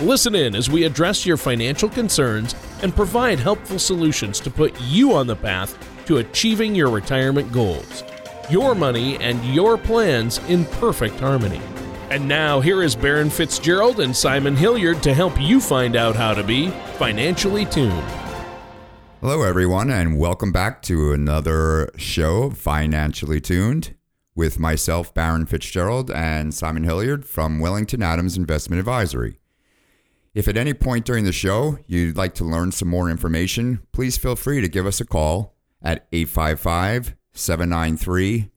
Listen in as we address your financial concerns and provide helpful solutions to put you on the path to achieving your retirement goals. Your money and your plans in perfect harmony. And now, here is Baron Fitzgerald and Simon Hilliard to help you find out how to be financially tuned. Hello, everyone, and welcome back to another show, Financially Tuned, with myself, Baron Fitzgerald, and Simon Hilliard from Wellington Adams Investment Advisory. If at any point during the show you'd like to learn some more information, please feel free to give us a call at 855 793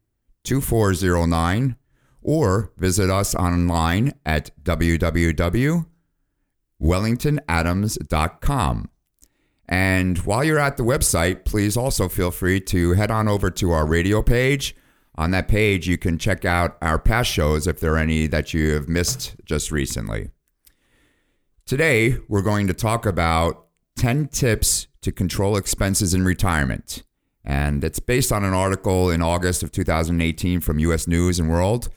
2409 or visit us online at www.wellingtonadams.com. And while you're at the website, please also feel free to head on over to our radio page. On that page, you can check out our past shows if there are any that you have missed just recently. Today, we're going to talk about 10 tips to control expenses in retirement. And it's based on an article in August of 2018 from US News and World.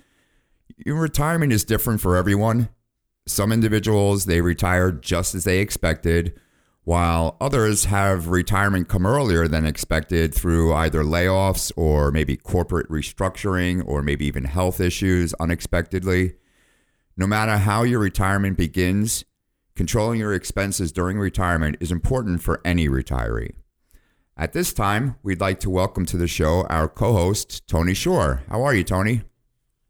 Your retirement is different for everyone. Some individuals, they retire just as they expected, while others have retirement come earlier than expected through either layoffs or maybe corporate restructuring or maybe even health issues unexpectedly. No matter how your retirement begins, Controlling your expenses during retirement is important for any retiree. At this time, we'd like to welcome to the show our co host, Tony Shore. How are you, Tony?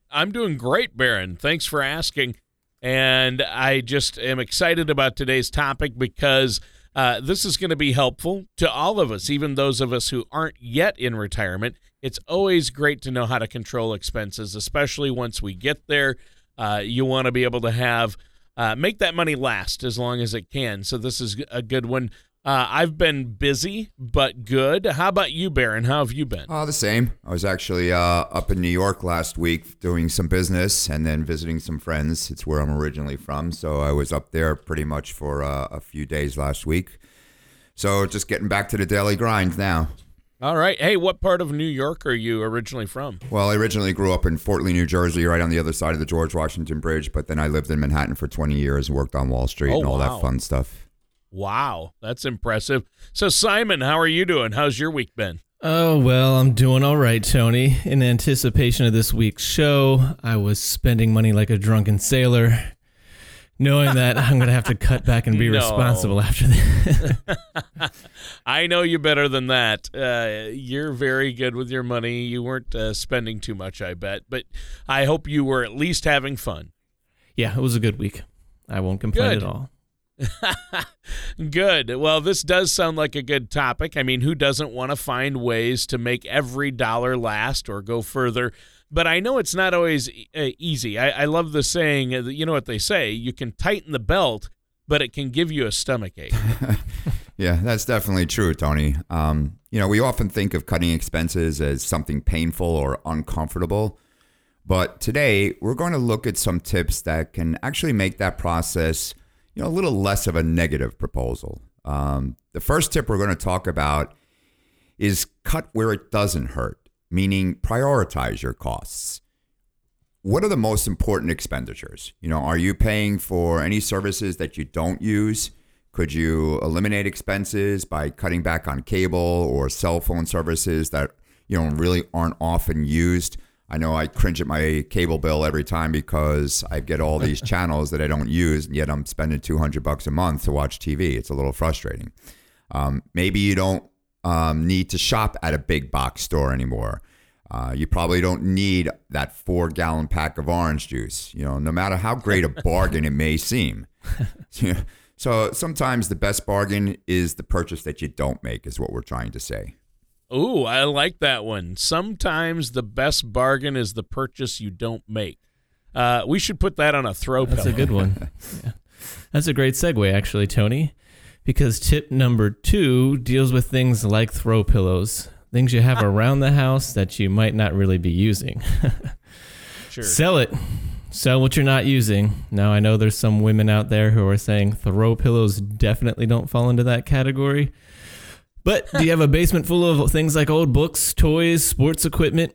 I'm doing great, Baron. Thanks for asking. And I just am excited about today's topic because uh, this is going to be helpful to all of us, even those of us who aren't yet in retirement. It's always great to know how to control expenses, especially once we get there. Uh, you want to be able to have uh, make that money last as long as it can. So this is a good one. Uh, I've been busy, but good. How about you, Baron? How have you been? Oh, the same. I was actually uh, up in New York last week doing some business and then visiting some friends. It's where I'm originally from. So I was up there pretty much for uh, a few days last week. So just getting back to the daily grind now. All right. Hey, what part of New York are you originally from? Well, I originally grew up in Fort Lee, New Jersey, right on the other side of the George Washington Bridge. But then I lived in Manhattan for 20 years, and worked on Wall Street, oh, and all wow. that fun stuff. Wow, that's impressive. So, Simon, how are you doing? How's your week been? Oh, well, I'm doing all right, Tony. In anticipation of this week's show, I was spending money like a drunken sailor knowing that I'm going to have to cut back and be no. responsible after this. I know you better than that. Uh, you're very good with your money. You weren't uh, spending too much, I bet, but I hope you were at least having fun. Yeah, it was a good week. I won't complain good. at all. good. Well, this does sound like a good topic. I mean, who doesn't want to find ways to make every dollar last or go further? But I know it's not always uh, easy. I, I love the saying, uh, you know what they say, you can tighten the belt, but it can give you a stomach ache. yeah, that's definitely true, Tony. Um, you know, we often think of cutting expenses as something painful or uncomfortable. But today, we're going to look at some tips that can actually make that process, you know, a little less of a negative proposal. Um, the first tip we're going to talk about is cut where it doesn't hurt meaning prioritize your costs. What are the most important expenditures? You know, are you paying for any services that you don't use? Could you eliminate expenses by cutting back on cable or cell phone services that, you know, really aren't often used? I know I cringe at my cable bill every time because I get all these channels that I don't use, and yet I'm spending 200 bucks a month to watch TV. It's a little frustrating. Um, maybe you don't um, need to shop at a big box store anymore. Uh, you probably don't need that four gallon pack of orange juice, you know, no matter how great a bargain it may seem. so sometimes the best bargain is the purchase that you don't make, is what we're trying to say. Ooh, I like that one. Sometimes the best bargain is the purchase you don't make. Uh, we should put that on a throw. That's a good one. yeah. That's a great segue, actually, Tony because tip number two deals with things like throw pillows, things you have around the house that you might not really be using. Sure. Sell it. Sell what you're not using. Now, I know there's some women out there who are saying throw pillows definitely don't fall into that category. But do you have a basement full of things like old books, toys, sports equipment?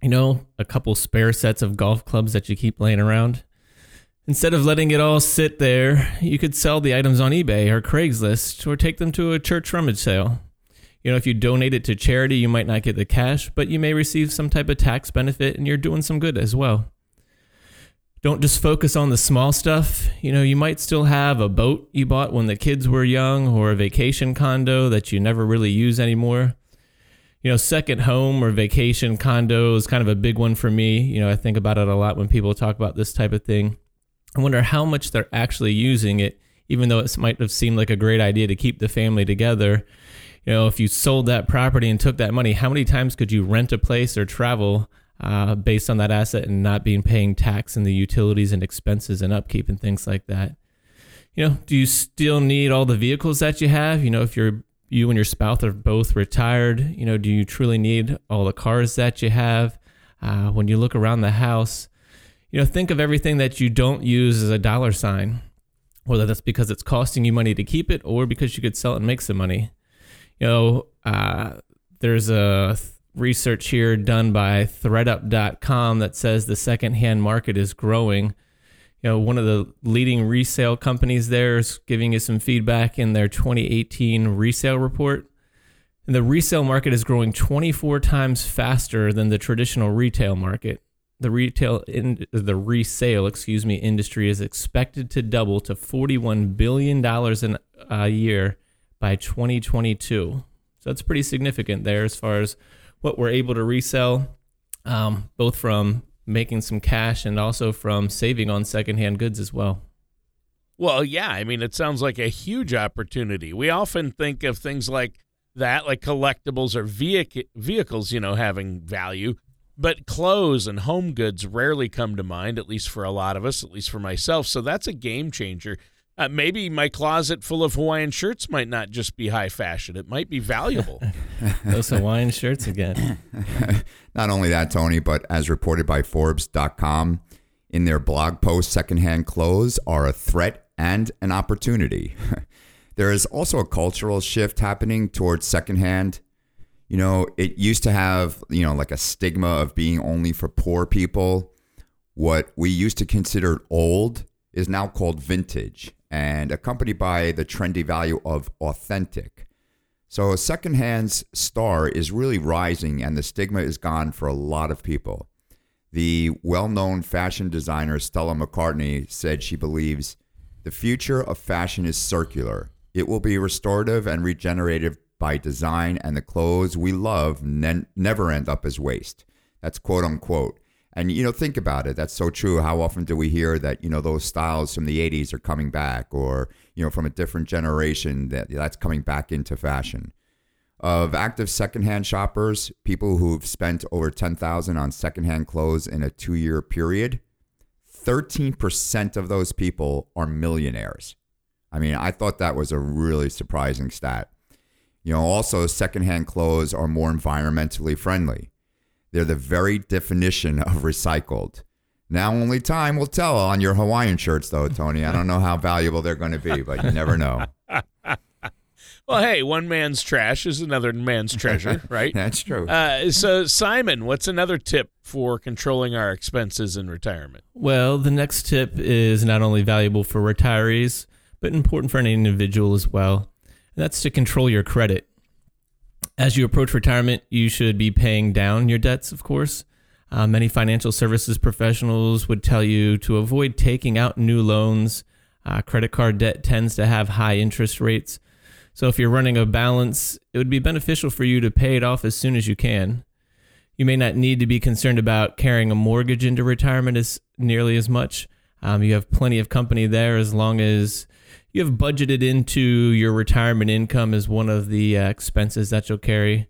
You know, a couple spare sets of golf clubs that you keep laying around? Instead of letting it all sit there, you could sell the items on eBay or Craigslist or take them to a church rummage sale. You know, if you donate it to charity, you might not get the cash, but you may receive some type of tax benefit and you're doing some good as well. Don't just focus on the small stuff. You know, you might still have a boat you bought when the kids were young or a vacation condo that you never really use anymore. You know, second home or vacation condo is kind of a big one for me. You know, I think about it a lot when people talk about this type of thing. I wonder how much they're actually using it, even though it might have seemed like a great idea to keep the family together you know, if you sold that property and took that money, how many times could you rent a place or travel uh, based on that asset and not being paying tax and the utilities and expenses and upkeep and things like that? You know, do you still need all the vehicles that you have? You know, if you're you and your spouse are both retired, you know, do you truly need all the cars that you have? Uh, when you look around the house, you know, think of everything that you don't use as a dollar sign, whether that's because it's costing you money to keep it or because you could sell it and make some money you know, uh, there's a research here done by thredup.com that says the secondhand market is growing. You know, one of the leading resale companies there is giving you some feedback in their 2018 resale report. And the resale market is growing 24 times faster than the traditional retail market. The retail in the resale, excuse me, industry is expected to double to 41 billion dollars in a year by 2022. So that's pretty significant there as far as what we're able to resell, um, both from making some cash and also from saving on secondhand goods as well. Well, yeah, I mean, it sounds like a huge opportunity. We often think of things like that, like collectibles or vehic- vehicles, you know, having value. But clothes and home goods rarely come to mind, at least for a lot of us, at least for myself. So that's a game changer. Uh, maybe my closet full of Hawaiian shirts might not just be high fashion. It might be valuable. Those Hawaiian shirts again. not only that, Tony, but as reported by Forbes.com, in their blog post, secondhand clothes are a threat and an opportunity. there is also a cultural shift happening towards secondhand. You know, it used to have, you know, like a stigma of being only for poor people. What we used to consider old is now called vintage and accompanied by the trendy value of authentic. So, secondhand's star is really rising, and the stigma is gone for a lot of people. The well known fashion designer Stella McCartney said she believes the future of fashion is circular. It will be restorative and regenerative by design, and the clothes we love ne- never end up as waste. That's quote unquote. And you know, think about it. That's so true. How often do we hear that you know those styles from the '80s are coming back, or you know from a different generation that that's coming back into fashion? Of active secondhand shoppers, people who've spent over ten thousand on secondhand clothes in a two-year period, thirteen percent of those people are millionaires. I mean, I thought that was a really surprising stat. You know, also secondhand clothes are more environmentally friendly. They're the very definition of recycled. Now only time will tell on your Hawaiian shirts, though, Tony. I don't know how valuable they're going to be, but you never know. well, hey, one man's trash is another man's treasure, right? That's true. Uh, so, Simon, what's another tip for controlling our expenses in retirement? Well, the next tip is not only valuable for retirees, but important for any individual as well. And that's to control your credit. As you approach retirement, you should be paying down your debts, of course. Uh, many financial services professionals would tell you to avoid taking out new loans. Uh, credit card debt tends to have high interest rates. So, if you're running a balance, it would be beneficial for you to pay it off as soon as you can. You may not need to be concerned about carrying a mortgage into retirement as nearly as much. Um, you have plenty of company there as long as you have budgeted into your retirement income as one of the uh, expenses that you'll carry.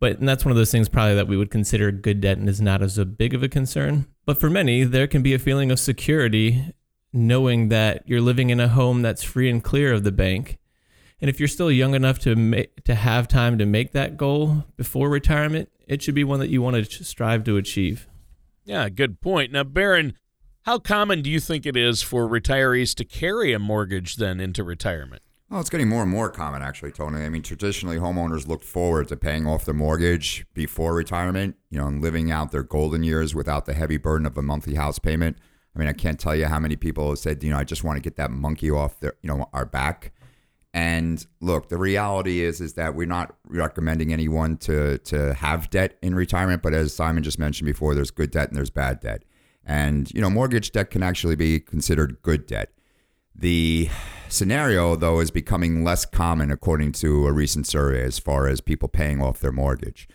But that's one of those things probably that we would consider good debt and is not as a big of a concern. But for many, there can be a feeling of security knowing that you're living in a home that's free and clear of the bank. And if you're still young enough to make, to have time to make that goal before retirement, it should be one that you want to strive to achieve. Yeah, good point. Now, Baron, how common do you think it is for retirees to carry a mortgage then into retirement? Well, it's getting more and more common, actually, Tony. I mean, traditionally, homeowners look forward to paying off their mortgage before retirement, you know, and living out their golden years without the heavy burden of a monthly house payment. I mean, I can't tell you how many people have said, you know, I just want to get that monkey off their, you know, our back. And look, the reality is is that we're not recommending anyone to to have debt in retirement, but as Simon just mentioned before, there's good debt and there's bad debt. And you know, mortgage debt can actually be considered good debt. The scenario, though, is becoming less common according to a recent survey as far as people paying off their mortgage.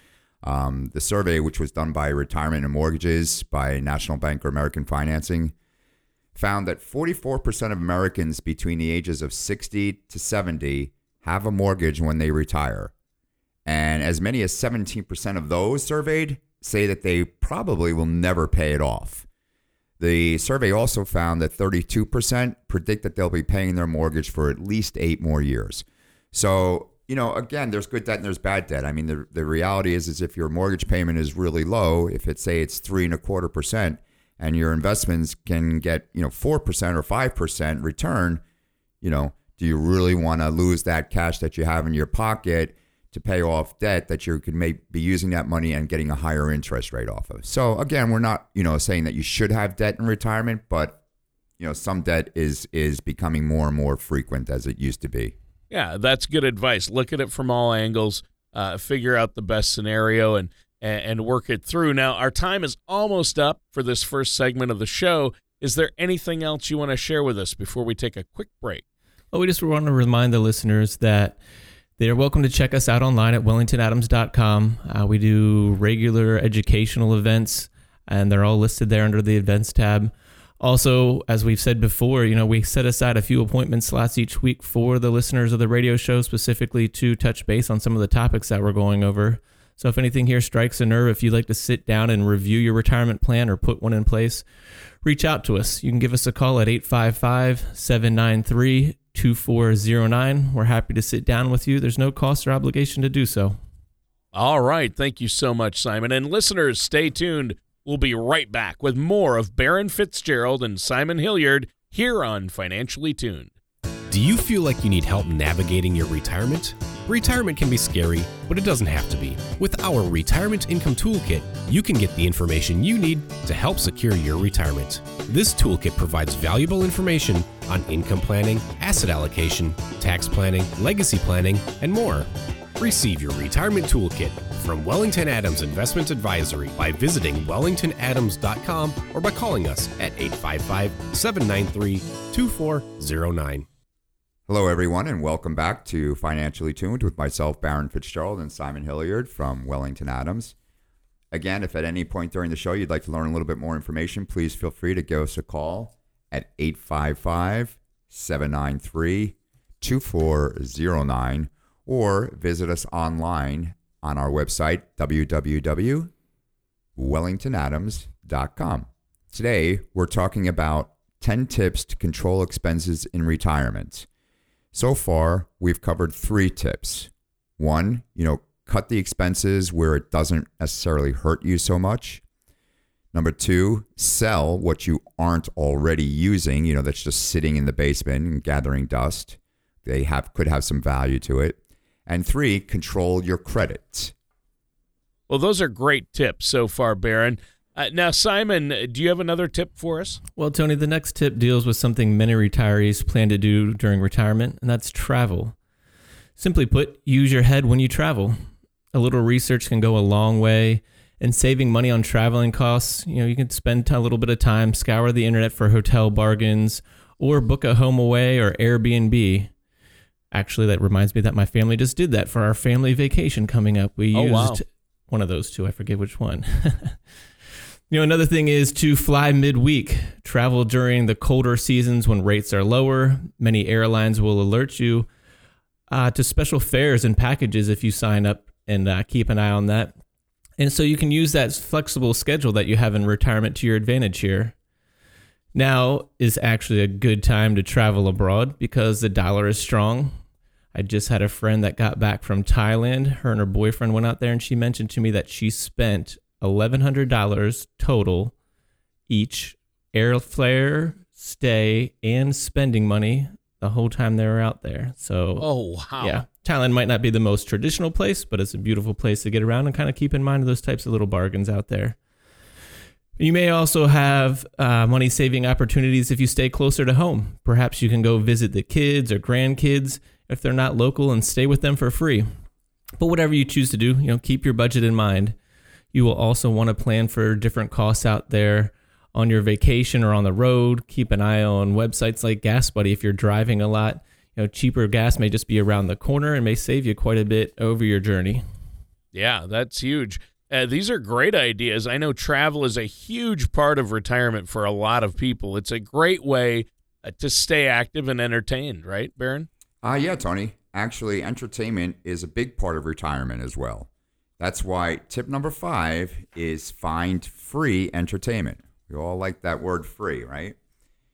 Um, the survey, which was done by Retirement and Mortgages by National Bank or American Financing, found that 44% of Americans between the ages of 60 to 70 have a mortgage when they retire. And as many as 17% of those surveyed say that they probably will never pay it off. The survey also found that 32% predict that they'll be paying their mortgage for at least eight more years. So, you know, again, there's good debt and there's bad debt. I mean, the, the reality is, is if your mortgage payment is really low, if it's say it's three and a quarter percent, and your investments can get, you know, four percent or five percent return, you know, do you really want to lose that cash that you have in your pocket to pay off debt that you could may be using that money and getting a higher interest rate off of. So again, we're not, you know, saying that you should have debt in retirement, but you know, some debt is is becoming more and more frequent as it used to be. Yeah, that's good advice. Look at it from all angles, uh, figure out the best scenario and and work it through. Now, our time is almost up for this first segment of the show. Is there anything else you want to share with us before we take a quick break? Well, we just want to remind the listeners that they're welcome to check us out online at wellingtonadams.com. Uh, we do regular educational events, and they're all listed there under the events tab. Also, as we've said before, you know, we set aside a few appointment slots each week for the listeners of the radio show, specifically to touch base on some of the topics that we're going over. So, if anything here strikes a nerve, if you'd like to sit down and review your retirement plan or put one in place, reach out to us. You can give us a call at 855 793 2409. We're happy to sit down with you. There's no cost or obligation to do so. All right. Thank you so much, Simon. And listeners, stay tuned. We'll be right back with more of Baron Fitzgerald and Simon Hilliard here on Financially Tuned. Do you feel like you need help navigating your retirement? Retirement can be scary, but it doesn't have to be. With our Retirement Income Toolkit, you can get the information you need to help secure your retirement. This toolkit provides valuable information on income planning, asset allocation, tax planning, legacy planning, and more. Receive your retirement toolkit from Wellington Adams Investment Advisory by visiting wellingtonadams.com or by calling us at 855 793 2409. Hello, everyone, and welcome back to Financially Tuned with myself, Baron Fitzgerald, and Simon Hilliard from Wellington Adams. Again, if at any point during the show you'd like to learn a little bit more information, please feel free to give us a call at 855 793 2409 or visit us online on our website, www.wellingtonadams.com. Today, we're talking about 10 tips to control expenses in retirement. So far, we've covered three tips. One, you know, cut the expenses where it doesn't necessarily hurt you so much. Number two, sell what you aren't already using, you know, that's just sitting in the basement and gathering dust. They have could have some value to it. And three, control your credit. Well, those are great tips so far, Baron. Uh, now, Simon, do you have another tip for us? Well, Tony, the next tip deals with something many retirees plan to do during retirement, and that's travel. Simply put, use your head when you travel. A little research can go a long way in saving money on traveling costs. You know, you can spend a little bit of time, scour the internet for hotel bargains, or book a HomeAway or Airbnb. Actually, that reminds me that my family just did that for our family vacation coming up. We oh, used wow. one of those two. I forget which one. You know, another thing is to fly midweek. Travel during the colder seasons when rates are lower. Many airlines will alert you uh, to special fares and packages if you sign up and uh, keep an eye on that. And so you can use that flexible schedule that you have in retirement to your advantage here. Now is actually a good time to travel abroad because the dollar is strong. I just had a friend that got back from Thailand. Her and her boyfriend went out there, and she mentioned to me that she spent $1,100 total each airfare, stay, and spending money the whole time they were out there. So, oh wow, yeah, Thailand might not be the most traditional place, but it's a beautiful place to get around and kind of keep in mind those types of little bargains out there. You may also have uh, money saving opportunities if you stay closer to home. Perhaps you can go visit the kids or grandkids if they're not local and stay with them for free. But whatever you choose to do, you know, keep your budget in mind. You will also want to plan for different costs out there on your vacation or on the road. Keep an eye on websites like Gas Buddy if you're driving a lot. You know, cheaper gas may just be around the corner and may save you quite a bit over your journey. Yeah, that's huge. Uh, these are great ideas. I know travel is a huge part of retirement for a lot of people. It's a great way uh, to stay active and entertained, right, Baron? Uh, yeah, Tony. Actually, entertainment is a big part of retirement as well. That's why tip number five is find free entertainment. You all like that word free, right?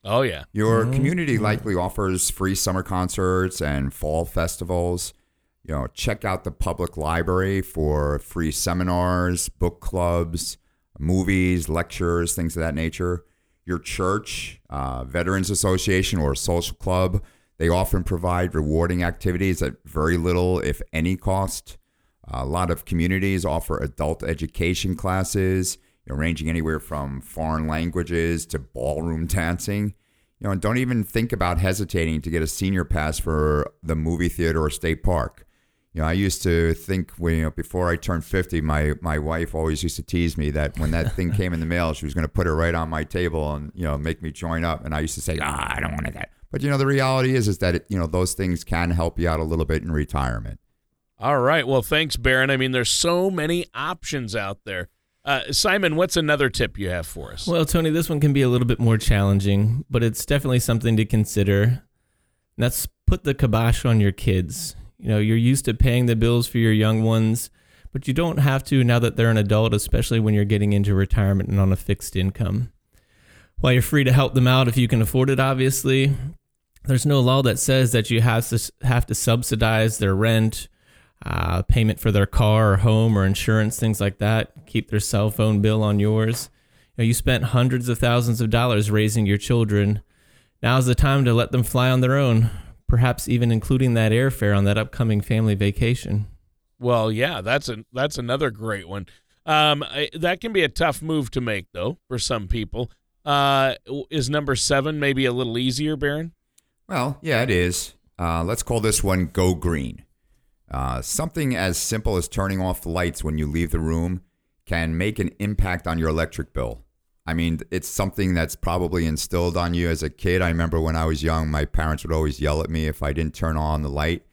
Oh, yeah. Your mm-hmm. community likely offers free summer concerts and fall festivals. You know, check out the public library for free seminars, book clubs, movies, lectures, things of that nature. Your church, uh, Veterans Association, or social club, they often provide rewarding activities at very little, if any, cost. A lot of communities offer adult education classes know, ranging anywhere from foreign languages to ballroom dancing. You know, and don't even think about hesitating to get a senior pass for the movie theater or state park. You know, I used to think when you know, before I turned 50, my my wife always used to tease me that when that thing came in the mail, she was going to put it right on my table and you know make me join up. And I used to say, ah, I don't want that. But you know, the reality is is that it, you know those things can help you out a little bit in retirement. All right. Well, thanks, Baron. I mean, there's so many options out there. Uh, Simon, what's another tip you have for us? Well, Tony, this one can be a little bit more challenging, but it's definitely something to consider. And that's put the kibosh on your kids. You know, you're used to paying the bills for your young ones, but you don't have to now that they're an adult, especially when you're getting into retirement and on a fixed income. While you're free to help them out if you can afford it, obviously, there's no law that says that you have to have to subsidize their rent uh, payment for their car or home or insurance, things like that. Keep their cell phone bill on yours. You, know, you spent hundreds of thousands of dollars raising your children. Now's the time to let them fly on their own, perhaps even including that airfare on that upcoming family vacation. Well, yeah, that's a that's another great one. Um, I, that can be a tough move to make, though, for some people. Uh, is number seven maybe a little easier, Baron? Well, yeah, it is. Uh, let's call this one "Go Green." Uh, something as simple as turning off the lights when you leave the room can make an impact on your electric bill. I mean, it's something that's probably instilled on you as a kid. I remember when I was young, my parents would always yell at me if I didn't turn on the light.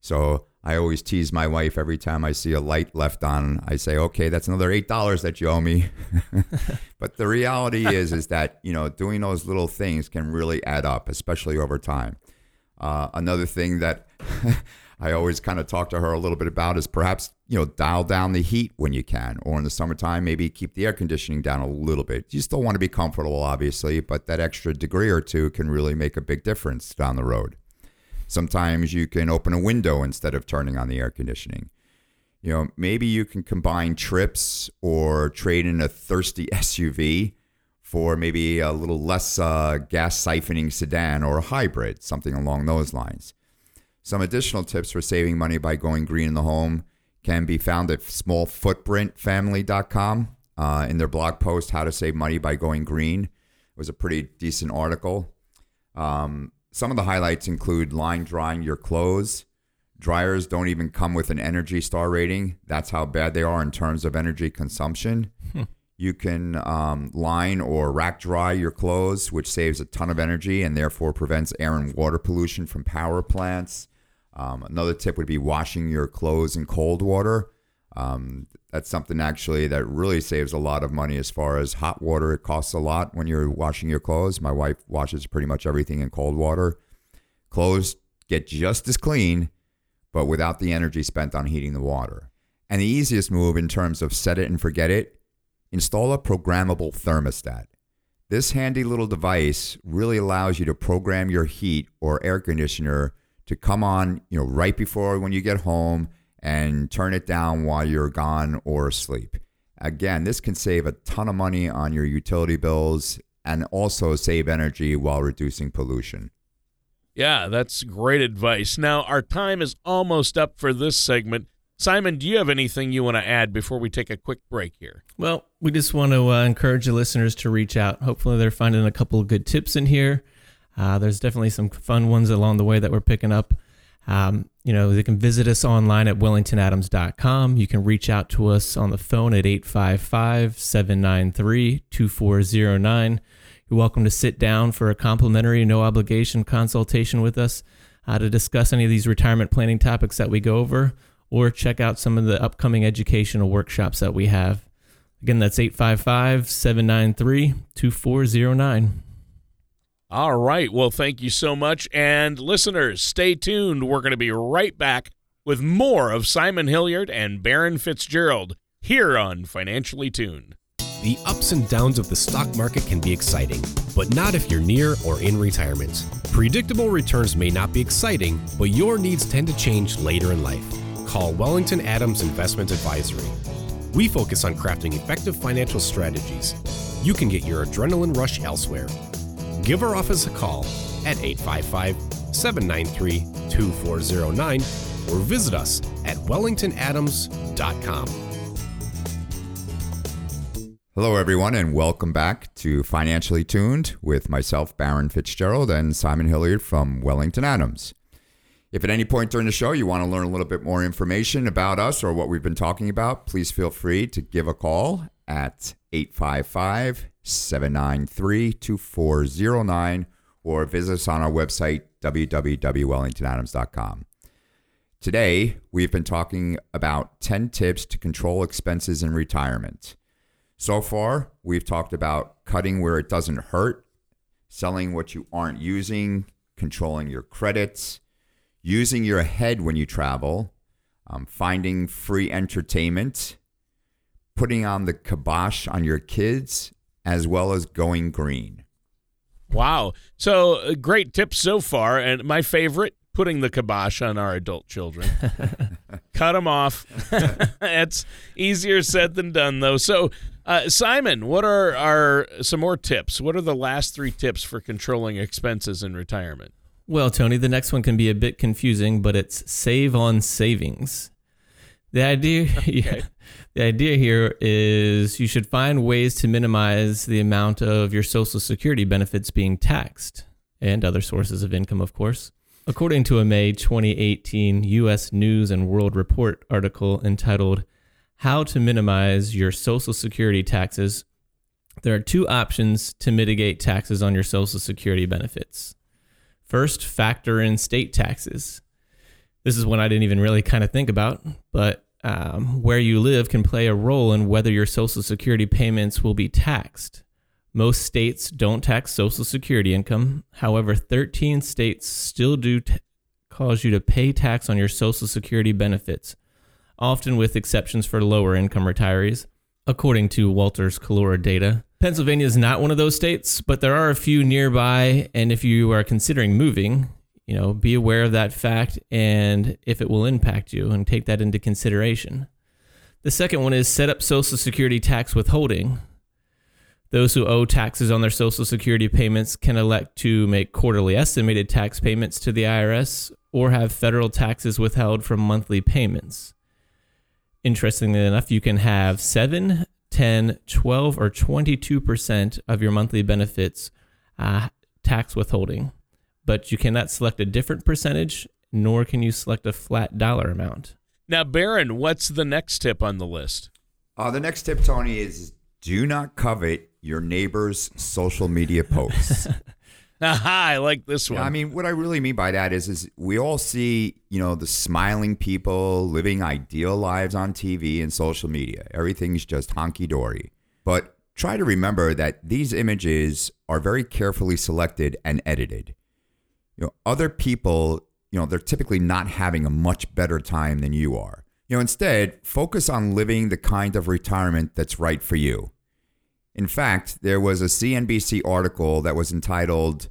So I always tease my wife every time I see a light left on. I say, "Okay, that's another eight dollars that you owe me." but the reality is, is that you know, doing those little things can really add up, especially over time. Uh, another thing that I always kind of talk to her a little bit about is perhaps, you know, dial down the heat when you can, or in the summertime, maybe keep the air conditioning down a little bit. You still want to be comfortable, obviously, but that extra degree or two can really make a big difference down the road. Sometimes you can open a window instead of turning on the air conditioning. You know, maybe you can combine trips or trade in a thirsty SUV for maybe a little less uh, gas siphoning sedan or a hybrid, something along those lines. Some additional tips for saving money by going green in the home can be found at smallfootprintfamily.com uh, in their blog post, How to Save Money by Going Green. It was a pretty decent article. Um, some of the highlights include line drying your clothes. Dryers don't even come with an Energy Star rating. That's how bad they are in terms of energy consumption. Hmm. You can um, line or rack dry your clothes, which saves a ton of energy and therefore prevents air and water pollution from power plants. Um, another tip would be washing your clothes in cold water. Um, that's something actually that really saves a lot of money as far as hot water. It costs a lot when you're washing your clothes. My wife washes pretty much everything in cold water. Clothes get just as clean, but without the energy spent on heating the water. And the easiest move in terms of set it and forget it, install a programmable thermostat. This handy little device really allows you to program your heat or air conditioner to come on, you know, right before when you get home and turn it down while you're gone or asleep. Again, this can save a ton of money on your utility bills and also save energy while reducing pollution. Yeah, that's great advice. Now, our time is almost up for this segment. Simon, do you have anything you want to add before we take a quick break here? Well, we just want to uh, encourage the listeners to reach out. Hopefully, they're finding a couple of good tips in here. Uh, there's definitely some fun ones along the way that we're picking up. Um, you know, they can visit us online at wellingtonadams.com. You can reach out to us on the phone at 855 793 2409. You're welcome to sit down for a complimentary, no obligation consultation with us uh, to discuss any of these retirement planning topics that we go over or check out some of the upcoming educational workshops that we have. Again, that's 855 793 2409. All right. Well, thank you so much. And listeners, stay tuned. We're going to be right back with more of Simon Hilliard and Baron Fitzgerald here on Financially Tuned. The ups and downs of the stock market can be exciting, but not if you're near or in retirement. Predictable returns may not be exciting, but your needs tend to change later in life. Call Wellington Adams Investment Advisory. We focus on crafting effective financial strategies. You can get your adrenaline rush elsewhere give our office a call at 855 793 2409 or visit us at wellingtonadams.com. Hello, everyone, and welcome back to Financially Tuned with myself, Baron Fitzgerald, and Simon Hilliard from Wellington Adams. If at any point during the show you want to learn a little bit more information about us or what we've been talking about, please feel free to give a call at 855 793 2409 or visit us on our website, www.wellingtonadams.com. Today, we've been talking about 10 tips to control expenses in retirement. So far, we've talked about cutting where it doesn't hurt, selling what you aren't using, controlling your credits, using your head when you travel, um, finding free entertainment, putting on the kibosh on your kids, as well as going green. Wow. So, uh, great tips so far. And my favorite, putting the kibosh on our adult children. Cut them off. It's easier said than done, though. So, uh, Simon, what are our some more tips? What are the last three tips for controlling expenses in retirement? Well, Tony, the next one can be a bit confusing, but it's save on savings. The idea, okay. the idea here is you should find ways to minimize the amount of your Social Security benefits being taxed and other sources of income, of course. According to a May 2018 U.S. News and World Report article entitled "How to Minimize Your Social Security Taxes," there are two options to mitigate taxes on your Social Security benefits. First, factor in state taxes. This is one I didn't even really kind of think about, but um, where you live can play a role in whether your Social Security payments will be taxed. Most states don't tax Social Security income. However, 13 states still do t- cause you to pay tax on your Social Security benefits, often with exceptions for lower income retirees, according to Wolters Kluwer data. Pennsylvania is not one of those states, but there are a few nearby, and if you are considering moving, you know, be aware of that fact and if it will impact you and take that into consideration. The second one is set up Social Security tax withholding. Those who owe taxes on their Social Security payments can elect to make quarterly estimated tax payments to the IRS or have federal taxes withheld from monthly payments. Interestingly enough, you can have 7, 10, 12, or 22% of your monthly benefits uh, tax withholding but you cannot select a different percentage, nor can you select a flat dollar amount. Now, Baron, what's the next tip on the list? Uh, the next tip, Tony, is do not covet your neighbor's social media posts. Aha, I like this one. I mean, what I really mean by that is, is we all see, you know, the smiling people living ideal lives on TV and social media. Everything's just honky dory. But try to remember that these images are very carefully selected and edited you know, other people, you know, they're typically not having a much better time than you are. You know, instead, focus on living the kind of retirement that's right for you. In fact, there was a CNBC article that was entitled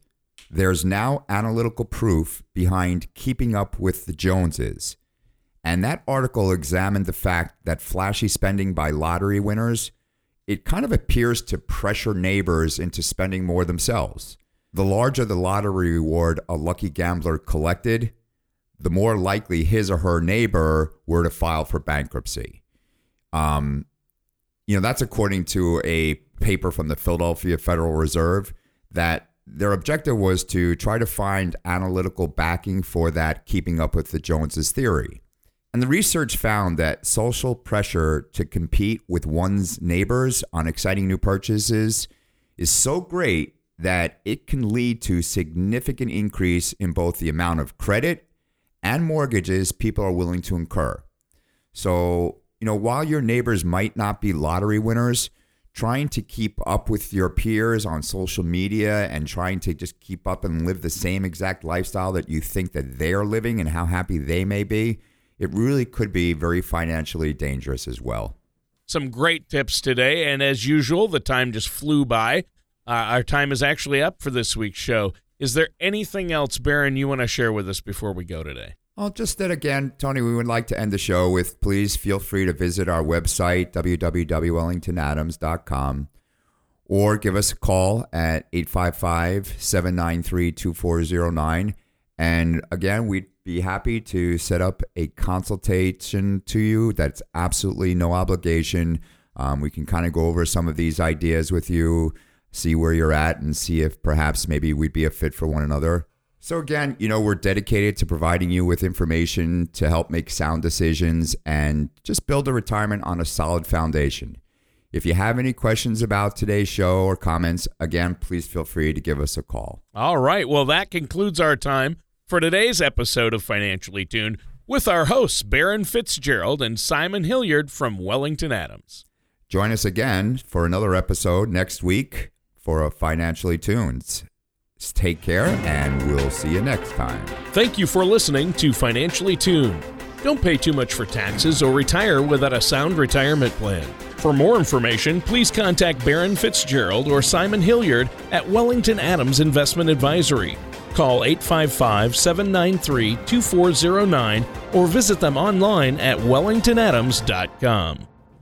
there's now analytical proof behind keeping up with the Joneses. And that article examined the fact that flashy spending by lottery winners, it kind of appears to pressure neighbors into spending more themselves. The larger the lottery reward a lucky gambler collected, the more likely his or her neighbor were to file for bankruptcy. Um, you know, that's according to a paper from the Philadelphia Federal Reserve that their objective was to try to find analytical backing for that keeping up with the Joneses theory. And the research found that social pressure to compete with one's neighbors on exciting new purchases is so great that it can lead to significant increase in both the amount of credit and mortgages people are willing to incur. So, you know, while your neighbors might not be lottery winners, trying to keep up with your peers on social media and trying to just keep up and live the same exact lifestyle that you think that they're living and how happy they may be, it really could be very financially dangerous as well. Some great tips today, and as usual, the time just flew by. Uh, our time is actually up for this week's show. Is there anything else, Baron, you want to share with us before we go today? Well, just that again, Tony, we would like to end the show with please feel free to visit our website, www.wellingtonadams.com, or give us a call at 855 793 2409. And again, we'd be happy to set up a consultation to you. That's absolutely no obligation. Um, we can kind of go over some of these ideas with you, see where you're at, and see if perhaps maybe we'd be a fit for one another. So, again, you know, we're dedicated to providing you with information to help make sound decisions and just build a retirement on a solid foundation. If you have any questions about today's show or comments, again, please feel free to give us a call. All right. Well, that concludes our time for today's episode of Financially Tuned with our hosts, Baron Fitzgerald and Simon Hilliard from Wellington Adams. Join us again for another episode next week for a Financially Tuned. Take care, and we'll see you next time. Thank you for listening to Financially Tuned. Don't pay too much for taxes or retire without a sound retirement plan. For more information, please contact Baron Fitzgerald or Simon Hilliard at Wellington Adams Investment Advisory. Call 855 793 2409 or visit them online at wellingtonadams.com.